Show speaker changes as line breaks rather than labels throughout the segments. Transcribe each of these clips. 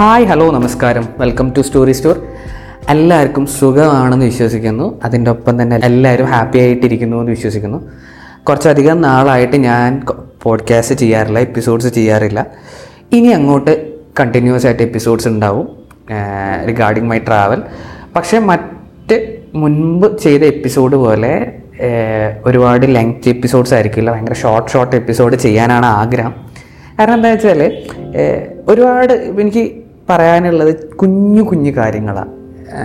Hi hello നമസ്കാരം. Welcome to story store എല്ലാവർക്കും സുഖമാണെന്ന് വിശ്വസിക്കുന്നു. അതിന്റെ ഒപ്പം തന്നെ എല്ലാവരും ഹാപ്പി ആയിട്ടിരിക്കുന്നു എന്ന് വിശ്വസിക്കുന്നു. കുറച്ചധികം നാളായിട്ട് ഞാൻ പോഡ്കാസ്റ്റ് ചെയ്യാറില്ല എപ്പിസോഡ്സ് ചെയ്യാറില്ല. ഇനി അങ്ങോട്ട് കണ്ടിന്യൂസ് ആയിട്ട് എപ്പിസോഡ്സ് ഉണ്ടാവും റിഗാർഡിങ് മൈ ട്രാവൽ പക്ഷേ മറ്റ് മുൻപ് ചെയ്ത എപ്പിസോഡ് പോലെ ഒരുപാട് ലെങ്ത് എപ്പിസോഡ്സ് ആയിരിക്കില്ല. ഭയങ്കര ഷോർട്ട് ഷോർട്ട് എപ്പിസോഡ് ചെയ്യാനാണ് ആഗ്രഹം. കാരണം എന്താ വെച്ചാൽ ഒരുപാട് എനിക്ക് പറയാനുള്ളത് കുഞ്ഞു കുഞ്ഞു കാര്യങ്ങളാണ്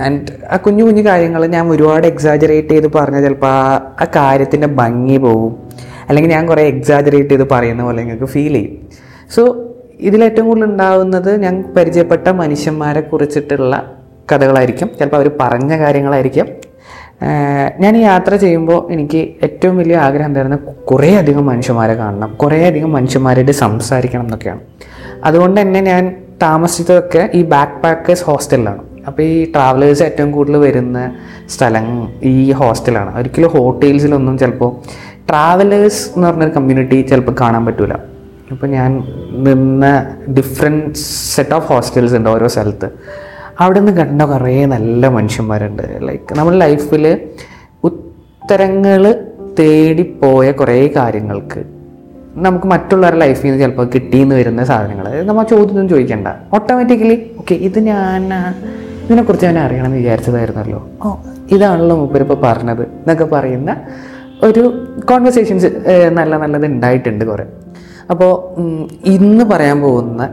ആൻഡ് ആ കുഞ്ഞു കുഞ്ഞു കാര്യങ്ങൾ ഞാൻ ഒരുപാട് എക്സാജറേറ്റ് ചെയ്ത് പറഞ്ഞാൽ ചിലപ്പോൾ ആ ആ കാര്യത്തിന്റെ ഭംഗി പോവും. അല്ലെങ്കിൽ ഞാൻ കുറേ എക്സാജറേറ്റ് ചെയ്ത് പറയുന്ന പോലെ നിങ്ങൾക്ക് ഫീൽ ചെയ്യും. സോ ഇതിലേറ്റവും കൂടുതൽ ഉണ്ടാവുന്നത് ഞാൻ പരിചയപ്പെട്ട മനുഷ്യന്മാരെ കുറിച്ചിട്ടുള്ള കഥകളായിരിക്കും. ചിലപ്പോൾ അവർ പറഞ്ഞ കാര്യങ്ങളായിരിക്കും. ഞാൻ ഈ യാത്ര ചെയ്യുമ്പോൾ എനിക്ക് ഏറ്റവും വലിയ ആഗ്രഹം എന്തായിരുന്നു? കുറേ അധികം മനുഷ്യന്മാരെ കാണണം. കുറേ അധികം മനുഷ്യന്മാരായിട്ട് സംസാരിക്കണം എന്നൊക്കെയാണ്. അതുകൊണ്ട് തന്നെ ഞാൻ താമസിച്ചതൊക്കെ ഈ ബാക്ക് പാക്കേഴ്സ് ഹോസ്റ്റലിലാണ് അപ്പോൾ ഈ ട്രാവലേഴ്സ് ഏറ്റവും കൂടുതൽ വരുന്ന സ്ഥലം ഈ ഹോസ്റ്റലാണ് ഒരിക്കലും ഹോട്ടൽസിലൊന്നും ചിലപ്പോൾ ട്രാവലേഴ്സ് എന്ന് പറഞ്ഞൊരു കമ്മ്യൂണിറ്റി ചിലപ്പോൾ കാണാൻ പറ്റില്ല അപ്പോൾ ഞാൻ നിന്ന ഡിഫറെന്റ് സെറ്റ് ഓഫ് ഹോസ്റ്റൽസ് ഉണ്ട് ഓരോ സ്ഥലത്ത്. അവിടെ നിന്ന് കണ്ട കുറേ നല്ല മനുഷ്യന്മാരുണ്ട്. ലൈക്ക് നമ്മുടെ ലൈഫിൽ ഉത്തരങ്ങൾ തേടിപ്പോയ കുറേ കാര്യങ്ങൾക്ക് നമുക്ക് മറ്റുള്ളവരുടെ ലൈഫിൽ നിന്ന് ചിലപ്പോൾ കിട്ടിയെന്ന് വരുന്ന സാധനങ്ങൾ. നമ്മൾ ചോദ്യമൊന്നും ചോദിക്കേണ്ട. ഓട്ടോമാറ്റിക്കലി ഓക്കെ ഇത് ഞാൻ ഇതിനെക്കുറിച്ച് ഞാൻ അറിയണമെന്ന് വിചാരിച്ചതായിരുന്നല്ലോ. ഓ ഇതാണല്ലോ മൂപ്പരിപ്പോൾ പറഞ്ഞത് എന്നൊക്കെ പറയുന്ന ഒരു കോൺവെർസേഷൻസ് നല്ല നല്ലത് ഉണ്ടായിട്ടുണ്ട് കുറേ. അപ്പോൾ ഇന്ന് പറയാൻ പോകുന്ന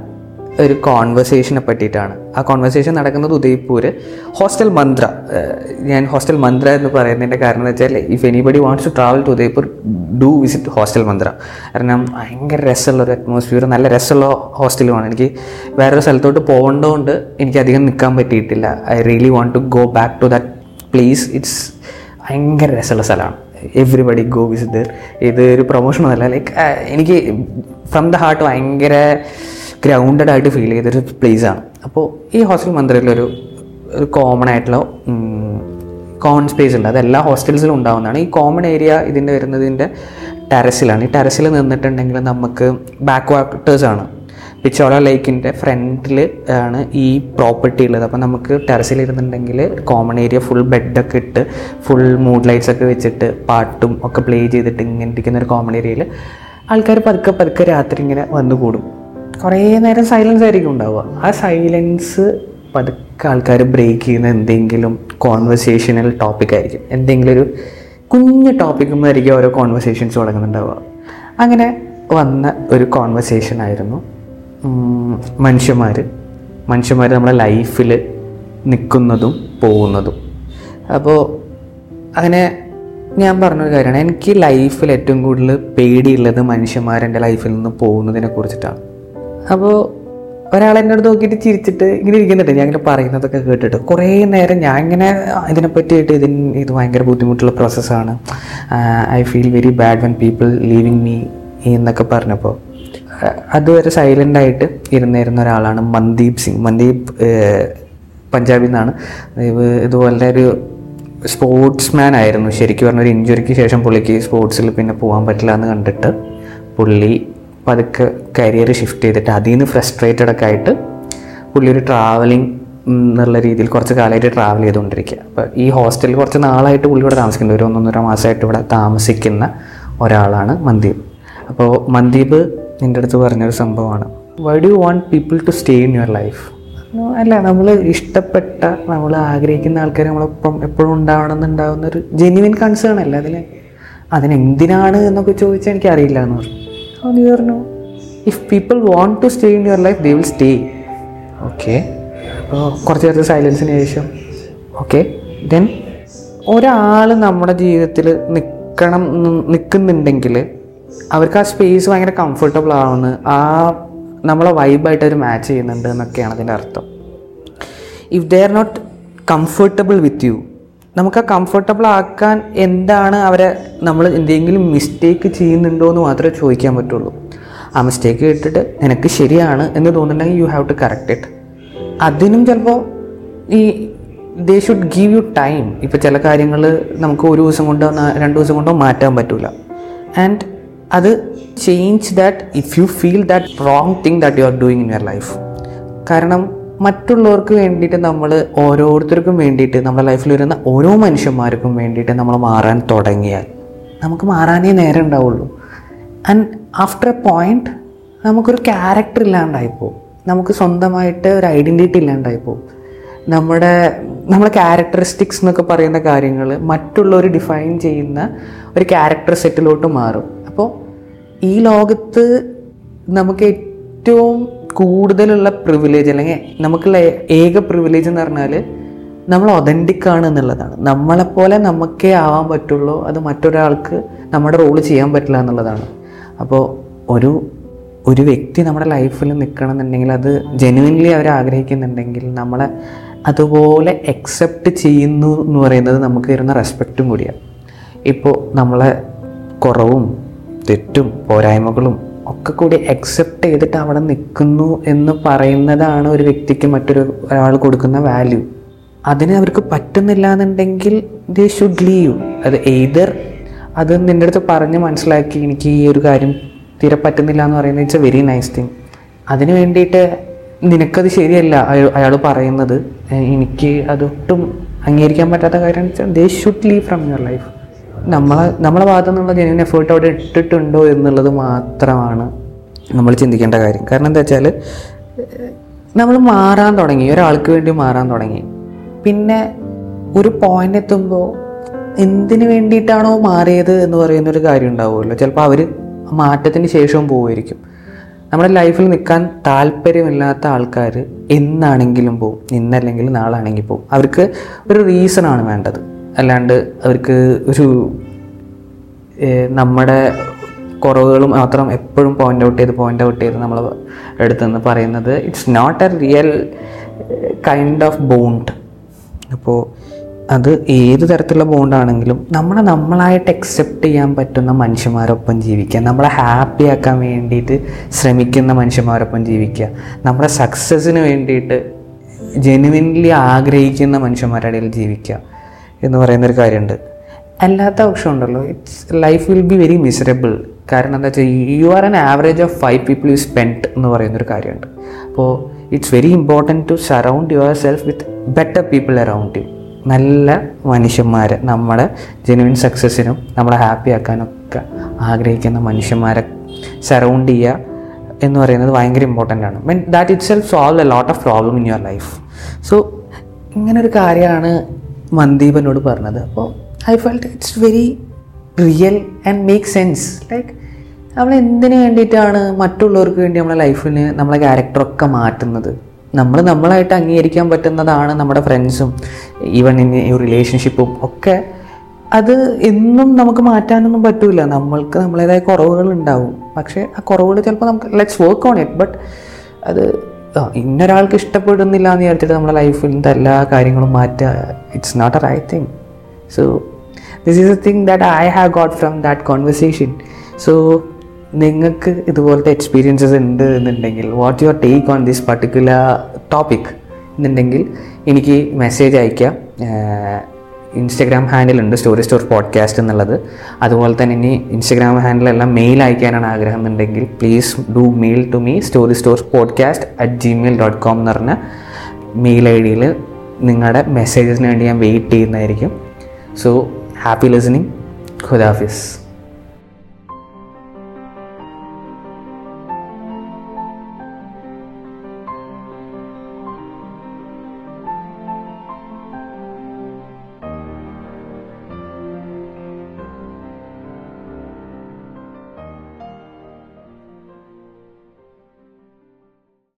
ഒരു കോൺവെർസേഷനെ പറ്റിയിട്ടാണ്. ആ കോൺവെർസേഷൻ നടക്കുന്നത് ഉദയ്പൂർ ഹോസ്റ്റൽ മന്ത്ര. ഞാൻ ഹോസ്റ്റൽ മന്ത്ര എന്ന് പറയുന്നതിന്റെ കാരണം എന്ന് വെച്ചാൽ if anybody wants to travel to Udaipur do visit hostel Mantra. കാരണം ഭയങ്കര രസമുള്ള ഒരു അറ്റ്മോസ്ഫിയർ നല്ല രസമുള്ള ഹോസ്റ്റലുമാണ് എനിക്ക് വേറൊരു സ്ഥലത്തോട്ട് പോകേണ്ടതുകൊണ്ട് എനിക്ക് അധികം നിൽക്കാൻ പറ്റിയിട്ടില്ല. I really want to go back to that place it's ഭയങ്കര രസമുള്ള സ്ഥലമാണ്. എവ്രിബഡി ഗോ വിസിറ്റ് ദർ ഇത് ഒരു പ്രൊമോഷനൊന്നുമല്ല ലൈക്ക് എനിക്ക് ഫ്രം ദ ഹാർട്ട് ഭയങ്കര ഗ്രൗണ്ടഡ് ആയിട്ട് ഫീൽ ചെയ്തൊരു പ്ലേസാണ് അപ്പോൾ ഈ ഹോസ്റ്റൽ മന്ദിരത്തിലൊരു ഒരു കോമൺ ആയിട്ടുള്ള കോമൺ സ്പേസ് ഉണ്ട്. അത് എല്ലാ ഹോസ്റ്റൽസിലും ഉണ്ടാവുന്നതാണ്. ഈ കോമൺ ഏരിയ ഇതിന്റെ വരുന്നതിന്റെ ടെറസിലാണ് ഈ ടെറസിൽ നിന്നിട്ടുണ്ടെങ്കിൽ നമുക്ക് ബാക്ക് വാട്ടേഴ്സ് ആണ് പിച്ചോള ലേക്കിന്റെ ഫ്രണ്ടിൽ ആണ് ഈ പ്രോപ്പർട്ടി ഉള്ളത്. അപ്പോൾ നമുക്ക് ടെറസിൽ ഇരുന്നുണ്ടെങ്കിൽ കോമൺ ഏരിയ ഫുൾ ബെഡൊക്കെ ഇട്ട് ഫുൾ മൂഡ് ലൈറ്റ്സ് ഒക്കെ വെച്ചിട്ട് പാട്ടും ഒക്കെ പ്ലേ ചെയ്തിട്ട് ഇങ്ങനെ ഇരിക്കുന്ന ഒരു കോമൺ ഏരിയയിൽ ആൾക്കാർ പതുക്കെ പതുക്കെ രാത്രി ഇങ്ങനെ വന്നു കൂടും കുറേ നേരം സൈലൻസ് ആയിരിക്കും ഉണ്ടാവുക. ആ സൈലൻസ് പതുക്കെ ആൾക്കാർ ബ്രേക്ക് ചെയ്യുന്ന എന്തെങ്കിലും കോൺവെർസേഷനൽ ടോപ്പിക് ആയിരിക്കും. എന്തെങ്കിലും ഒരു കുഞ്ഞു ടോപ്പിക്കുമായിരിക്കും ഓരോ കോൺവെർസേഷൻസ് തുടങ്ങുന്നുണ്ടാവുക. അങ്ങനെ വന്ന ഒരു കോൺവെർസേഷൻ ആയിരുന്നു. മനുഷ്യന്മാർ മനുഷ്യന്മാർ നമ്മുടെ ലൈഫിൽ നിൽക്കുന്നതും പോകുന്നതും. അപ്പോൾ അങ്ങനെ ഞാൻ പറഞ്ഞൊരു കാര്യമാണ്. എനിക്ക് ലൈഫിൽ ഏറ്റവും കൂടുതൽ പേടിയുള്ളത് മനുഷ്യന്മാരെന്റെ ലൈഫിൽ നിന്ന് പോകുന്നതിനെ കുറിച്ചിട്ടാണ്. അപ്പോൾ ഒരാൾ എന്നോട് നോക്കിയിട്ട് ചിരിച്ചിട്ട് ഇങ്ങനെ ഇരിക്കുന്നുണ്ട്. ഞാൻ ഇങ്ങനെ പറയുന്നതൊക്കെ കേട്ടിട്ട്. കുറേ നേരം ഞാൻ ഇങ്ങനെ ഇതിനെ പറ്റിയിട്ട് ഇതിന് ഇത് ഭയങ്കര ബുദ്ധിമുട്ടുള്ള പ്രോസസ്സാണ് I feel very bad when people leaving me എന്നൊക്കെ പറഞ്ഞപ്പോൾ അതുവരെ സൈലന്റ് ആയിട്ട് ഇരുന്നിരുന്ന ഒരാളാണ് മന്ദീപ് സിംഗ്. മന്ദീപ് പഞ്ചാബിൽ നിന്നാണ്. ഇതുപോലെ ഒരു സ്പോർട്സ്മാൻ ആയിരുന്നു. ശരിക്കും പറഞ്ഞ ഒരു ഇഞ്ചുറിക്ക് ശേഷം പുള്ളിക്ക് സ്പോർട്സിൽ പിന്നെ പോകാൻ പറ്റില്ല എന്ന് കണ്ടിട്ട് പുള്ളി പതുക്കെ കരിയർ ഷിഫ്റ്റ് ചെയ്തിട്ട് അതിൽ നിന്ന് ഫ്രസ്ട്രേറ്റഡ് ഒക്കെ ആയിട്ട് പുള്ളി ഒരു ട്രാവലിംഗ് എന്നുള്ള രീതിയിൽ കുറച്ച് കാലമായിട്ട് ട്രാവൽ ചെയ്തുകൊണ്ടിരിക്കുക അപ്പോൾ ഈ ഹോസ്റ്റലിൽ കുറച്ച് നാളായിട്ട് പുള്ളി ഇവിടെ താമസിക്കുന്നത് ഒരു ഒന്നൊന്നര മാസമായിട്ട് ഇവിടെ താമസിക്കുന്ന ഒരാളാണ് മന്ദീപ്. അപ്പോൾ മന്ദീപ് നിന്റെ അടുത്ത് പറഞ്ഞൊരു സംഭവമാണ്. Why do you want people to stay in your life അല്ല നമ്മൾ ഇഷ്ടപ്പെട്ട നമ്മൾ ആഗ്രഹിക്കുന്ന ആൾക്കാർ നമ്മളൊപ്പം എപ്പോഴും ഉണ്ടാവണം എന്നുണ്ടാവുന്ന ഒരു ജെന്യുവിൻ കൺസേൺ അല്ല അതിൽ അതിനെന്തിനാണ് എന്നൊക്കെ ചോദിച്ചാൽ എനിക്കറിയില്ല എന്ന് പറഞ്ഞു. അപ്പോൾ നീ know if people want to stay in your life they will stay okay അപ്പോൾ കുറച്ച് നേരത്തെ സൈലൻസിന് ശേഷം. ഓക്കെ ദെൻ ഒരാൾ നമ്മുടെ ജീവിതത്തിൽ നിൽക്കണം നിൽക്കുന്നുണ്ടെങ്കിൽ അവർക്ക് ആ സ്പേസ് ഭയങ്കര കംഫർട്ടബിൾ ആവുന്നു. ആ നമ്മളെ വൈബായിട്ട് അവർ മാച്ച് ചെയ്യുന്നുണ്ട് എന്നൊക്കെയാണ് അതിന്റെ അർത്ഥം. If they are not comfortable with you നമുക്ക് ആ കംഫർട്ടബിൾ ആക്കാൻ എന്താണ് അവരെ നമ്മൾ എന്തെങ്കിലും മിസ്റ്റേക്ക് ചെയ്യുന്നുണ്ടോ എന്ന് മാത്രമേ ചോദിക്കാൻ പറ്റുള്ളൂ. ആ മിസ്റ്റേക്ക് ഇട്ടിട്ട് നിനക്ക് ശരിയാണ് എന്ന് തോന്നുന്നുണ്ടെങ്കിൽ you have to correct it അതിനും ചിലപ്പോൾ ഈ they should give you time ഇപ്പോൾ ചില കാര്യങ്ങൾ നമുക്ക് ഒരു ദിവസം കൊണ്ടോ രണ്ട് ദിവസം കൊണ്ടോ മാറ്റാൻ പറ്റില്ല ആൻഡ് അത് change that if you feel that wrong thing that you are doing in your life കാരണം മറ്റുള്ളവർക്ക് വേണ്ടിയിട്ട് നമ്മൾ ഓരോരുത്തർക്കും വേണ്ടിയിട്ട് നമ്മുടെ ലൈഫിൽ വരുന്ന ഓരോ മനുഷ്യന്മാർക്കും വേണ്ടിയിട്ട് നമ്മൾ മാറാൻ തുടങ്ങിയാൽ നമുക്ക് മാറാനേ നേരം ഉണ്ടാവുള്ളൂ. ആൻഡ് ആഫ്റ്റർ എ പോയിന്റ് നമുക്കൊരു ക്യാരക്ടർ ഇല്ലാണ്ടായിപ്പോവും നമുക്ക് സ്വന്തമായിട്ട് ഒരു ഐഡന്റിറ്റി ഇല്ലാണ്ടായിപ്പോവും നമ്മുടെ നമ്മുടെ ക്യാരക്ടറിസ്റ്റിക്സ് എന്നൊക്കെ പറയുന്ന കാര്യങ്ങൾ മറ്റുള്ളവർ ഡിഫൈൻ ചെയ്യുന്ന ഒരു ക്യാരക്ടർ സെറ്റിലോട്ട് മാറും. അപ്പോൾ ഈ ലോകത്ത് നമുക്ക് ഏറ്റവും കൂടുതലുള്ള പ്രിവിലേജ് അല്ലെങ്കിൽ നമുക്കുള്ള ഏക പ്രിവിലേജ് എന്ന് പറഞ്ഞാൽ നമ്മൾ ഒതന്റിക് ആണ് എന്നുള്ളതാണ്. നമ്മളെപ്പോലെ നമുക്കേ ആവാൻ പറ്റുള്ളൂ അത് മറ്റൊരാൾക്ക് നമ്മുടെ റോൾ ചെയ്യാൻ പറ്റില്ല എന്നുള്ളതാണ്. അപ്പോൾ ഒരു ഒരു വ്യക്തി നമ്മുടെ ലൈഫിൽ നിൽക്കണം എന്നുണ്ടെങ്കിൽ അത് ജെനുവിൻലി അവർ ആഗ്രഹിക്കുന്നുണ്ടെങ്കിൽ നമ്മളെ അതുപോലെ അക്സെപ്റ്റ് ചെയ്യുന്നു എന്ന് പറയുന്നത് നമുക്ക് തരുന്ന റെസ്പെക്റ്റും കൂടിയാണ്. ഇപ്പോൾ നമ്മളെ കുറവും തെറ്റും പോരായ്മകളും ഒക്കെ കൂടി അക്സെപ്റ്റ് ചെയ്തിട്ട് അവിടെ നിൽക്കുന്നു എന്ന് പറയുന്നതാണ് ഒരു വ്യക്തിക്ക് മറ്റൊരു ഒരാൾ കൊടുക്കുന്ന വാല്യൂ അതിന് അവർക്ക് പറ്റുന്നില്ല എന്നുണ്ടെങ്കിൽ ദേ ഷുഡ് ലീവ് അത് എയ്തർ അത് നിന്റെ അടുത്ത് പറഞ്ഞ് മനസ്സിലാക്കി എനിക്ക് ഈ ഒരു കാര്യം തീരെ പറ്റുന്നില്ല എന്ന് പറയുന്നത് it's a very nice thing അതിന് വേണ്ടിയിട്ട് നിനക്കത് ശരിയല്ല അയാൾ പറയുന്നത്. എനിക്ക് അതൊട്ടും അംഗീകരിക്കാൻ പറ്റാത്ത കാര്യം they should leave from your life നമ്മളെ നമ്മളെ ഭാഗത്തു നിന്നുള്ള ജെന്യൂൻ എഫേർട്ട് അവിടെ ഇട്ടിട്ടുണ്ടോ എന്നുള്ളത് മാത്രമാണ് നമ്മൾ ചിന്തിക്കേണ്ട കാര്യം. കാരണം എന്താ വെച്ചാൽ നമ്മൾ മാറാൻ തുടങ്ങി ഒരാൾക്ക് വേണ്ടി മാറാൻ തുടങ്ങി. പിന്നെ ഒരു പോയിന്റ് എത്തുമ്പോൾ എന്തിനു വേണ്ടിയിട്ടാണോ മാറിയത് എന്ന് പറയുന്ന ഒരു കാര്യം ഉണ്ടാവുമല്ലോ. ചിലപ്പോൾ അവർ മാറ്റത്തിന് ശേഷവും പോവുമായിരിക്കും. നമ്മുടെ ലൈഫിൽ നിൽക്കാൻ താല്പര്യമില്ലാത്ത ആൾക്കാർ എന്നാണെങ്കിലും പോവും. ഇന്നല്ലെങ്കിൽ നാളാണെങ്കിൽ പോവും. അവർക്ക് ഒരു റീസൺ ആണ് വേണ്ടത്. അല്ലാണ്ട് അവർക്ക് ഒരു നമ്മുടെ കുറവുകൾ മാത്രം എപ്പോഴും പോയിന്റ് ഔട്ട് ചെയ്ത് പോയിന്റ് ഔട്ട് ചെയ്ത് നമ്മൾ അടുത്തുനിന്ന് പറയുന്നത് it's not a real kind of bond അപ്പോൾ അത് ഏത് തരത്തിലുള്ള ബോണ്ടാണെങ്കിലും നമ്മളെ നമ്മളായിട്ട് അക്സെപ്റ്റ് ചെയ്യാൻ പറ്റുന്ന മനുഷ്യന്മാരൊപ്പം ജീവിക്കുക. നമ്മളെ ഹാപ്പി ആക്കാൻ വേണ്ടിയിട്ട് ശ്രമിക്കുന്ന മനുഷ്യന്മാരൊപ്പം ജീവിക്കുക. നമ്മുടെ സക്സസ്സിന് വേണ്ടിയിട്ട് ജെനുവിൻലി ആഗ്രഹിക്കുന്ന മനുഷ്യന്മാരുടെ ഇടയിൽ ജീവിക്കുക. എന്ന് പറയുന്നൊരു കാര്യമുണ്ട് അല്ലാത്ത പക്ഷം ഉണ്ടല്ലോ. It's life will be very miserable കാരണം എന്താ വെച്ചാൽ you are an average of five people you spend എന്ന് പറയുന്നൊരു കാര്യമുണ്ട് അപ്പോൾ it's very important to surround yourself with better people around you നല്ല മനുഷ്യന്മാർ നമ്മുടെ ജെനുവിൻ സക്സസ്സിനും നമ്മളെ ഹാപ്പി ആക്കാനൊക്കെ ആഗ്രഹിക്കുന്ന മനുഷ്യന്മാരെ സറൗണ്ട് ചെയ്യുക എന്ന് പറയുന്നത് ഭയങ്കര ഇമ്പോർട്ടന്റ് ആണ്. Mean that itself solve a lot of problem in your life so ഇങ്ങനൊരു കാര്യമാണ് മന്ദീപ് എന്നോട് പറഞ്ഞത്. അപ്പോൾ I felt it's very real and make sense like നമ്മൾ എന്തിനു വേണ്ടിയിട്ടാണ് മറ്റുള്ളവർക്ക് വേണ്ടി നമ്മളെ ലൈഫിന് നമ്മളെ ക്യാരക്ടറൊക്കെ മാറ്റുന്നത്? നമ്മൾ നമ്മളായിട്ട് അംഗീകരിക്കാൻ പറ്റുന്നതാണ് നമ്മുടെ ഫ്രണ്ട്സും ഈവൻ ഇൻ റിലേഷൻഷിപ്പും ഒക്കെ. അത് എന്നും നമുക്ക് മാറ്റാനൊന്നും പറ്റില്ല നമ്മൾക്ക് നമ്മളേതായ കുറവുകൾ ഉണ്ടാവും. പക്ഷേ ആ കുറവുകൾ ചിലപ്പോൾ നമുക്ക് let's work on it but അത് ഇന്നൊരാൾക്ക് ഇഷ്ടപ്പെടുന്നില്ല എന്ന് വിചാരിച്ചിട്ട് നമ്മുടെ ലൈഫിന്റെ എല്ലാ കാര്യങ്ങളും മാറ്റുക it's not a right thing so this is a thing that I have got from that conversation so നിങ്ങൾക്ക് ഇതുപോലത്തെ എക്സ്പീരിയൻസസ് ഉണ്ട് എന്നുണ്ടെങ്കിൽ what your take on this particular topic എന്നുണ്ടെങ്കിൽ എനിക്ക് മെസ്സേജ് അയക്കാം. ഇൻസ്റ്റഗ്രാം ഹാൻഡിലുണ്ട് സ്റ്റോറി സ്റ്റോർ പോഡ്കാസ്റ്റ് എന്നുള്ളത്. അതുപോലെ തന്നെ ഇനി ഇൻസ്റ്റഗ്രാം ഹാൻഡിലെല്ലാം മെയിൽ അയക്കാനാണ് ആഗ്രഹം എന്നുണ്ടെങ്കിൽ please do mail to me Story Store podcast at Gmail dot com എന്ന് പറഞ്ഞ മെയിൽ ഐ ഡിയിൽ നിങ്ങളുടെ മെസ്സേജസിന് വേണ്ടി ഞാൻ വെയിറ്റ് ചെയ്യുന്നതായിരിക്കും. So happy listening Khuda hafiz